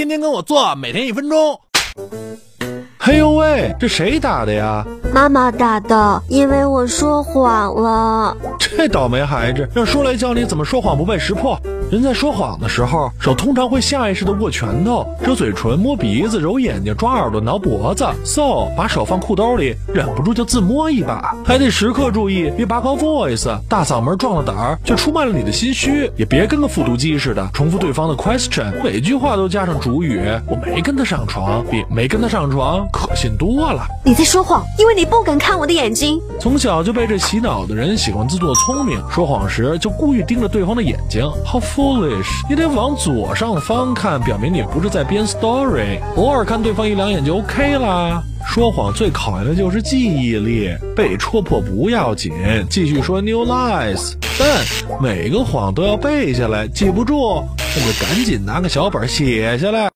天天跟我做，每天一分钟。嘿呦喂，这谁打的呀？妈妈打的，因为我说谎了。这倒霉孩子，让叔来教你怎么说谎不被识破。人在说谎的时候，手通常会下意识的握拳头、遮嘴唇、摸鼻子、揉眼睛、抓耳朵、挠脖子。So，把手放裤兜里，忍不住就自摸一把，还得时刻注意别拔高 voice，大嗓门壮了胆儿，就出卖了你的心虚。也别跟个复读机似的，重复对方的 question，每句话都加上主语。我没跟他上床，比没跟他上床可信多了。你在说谎，因为你不敢看我的眼睛。从小就被这洗脑的人喜欢自作聪明，说谎时就故意盯着对方的眼睛。How foolish！你得往左上方看，表明你不是在编 story。偶尔看对方一两眼就 OK 啦。说谎最考验的就是记忆力，被戳破不要紧，继续说 new lies。但每个谎都要背下来，记不住那就赶紧拿个小本写下来。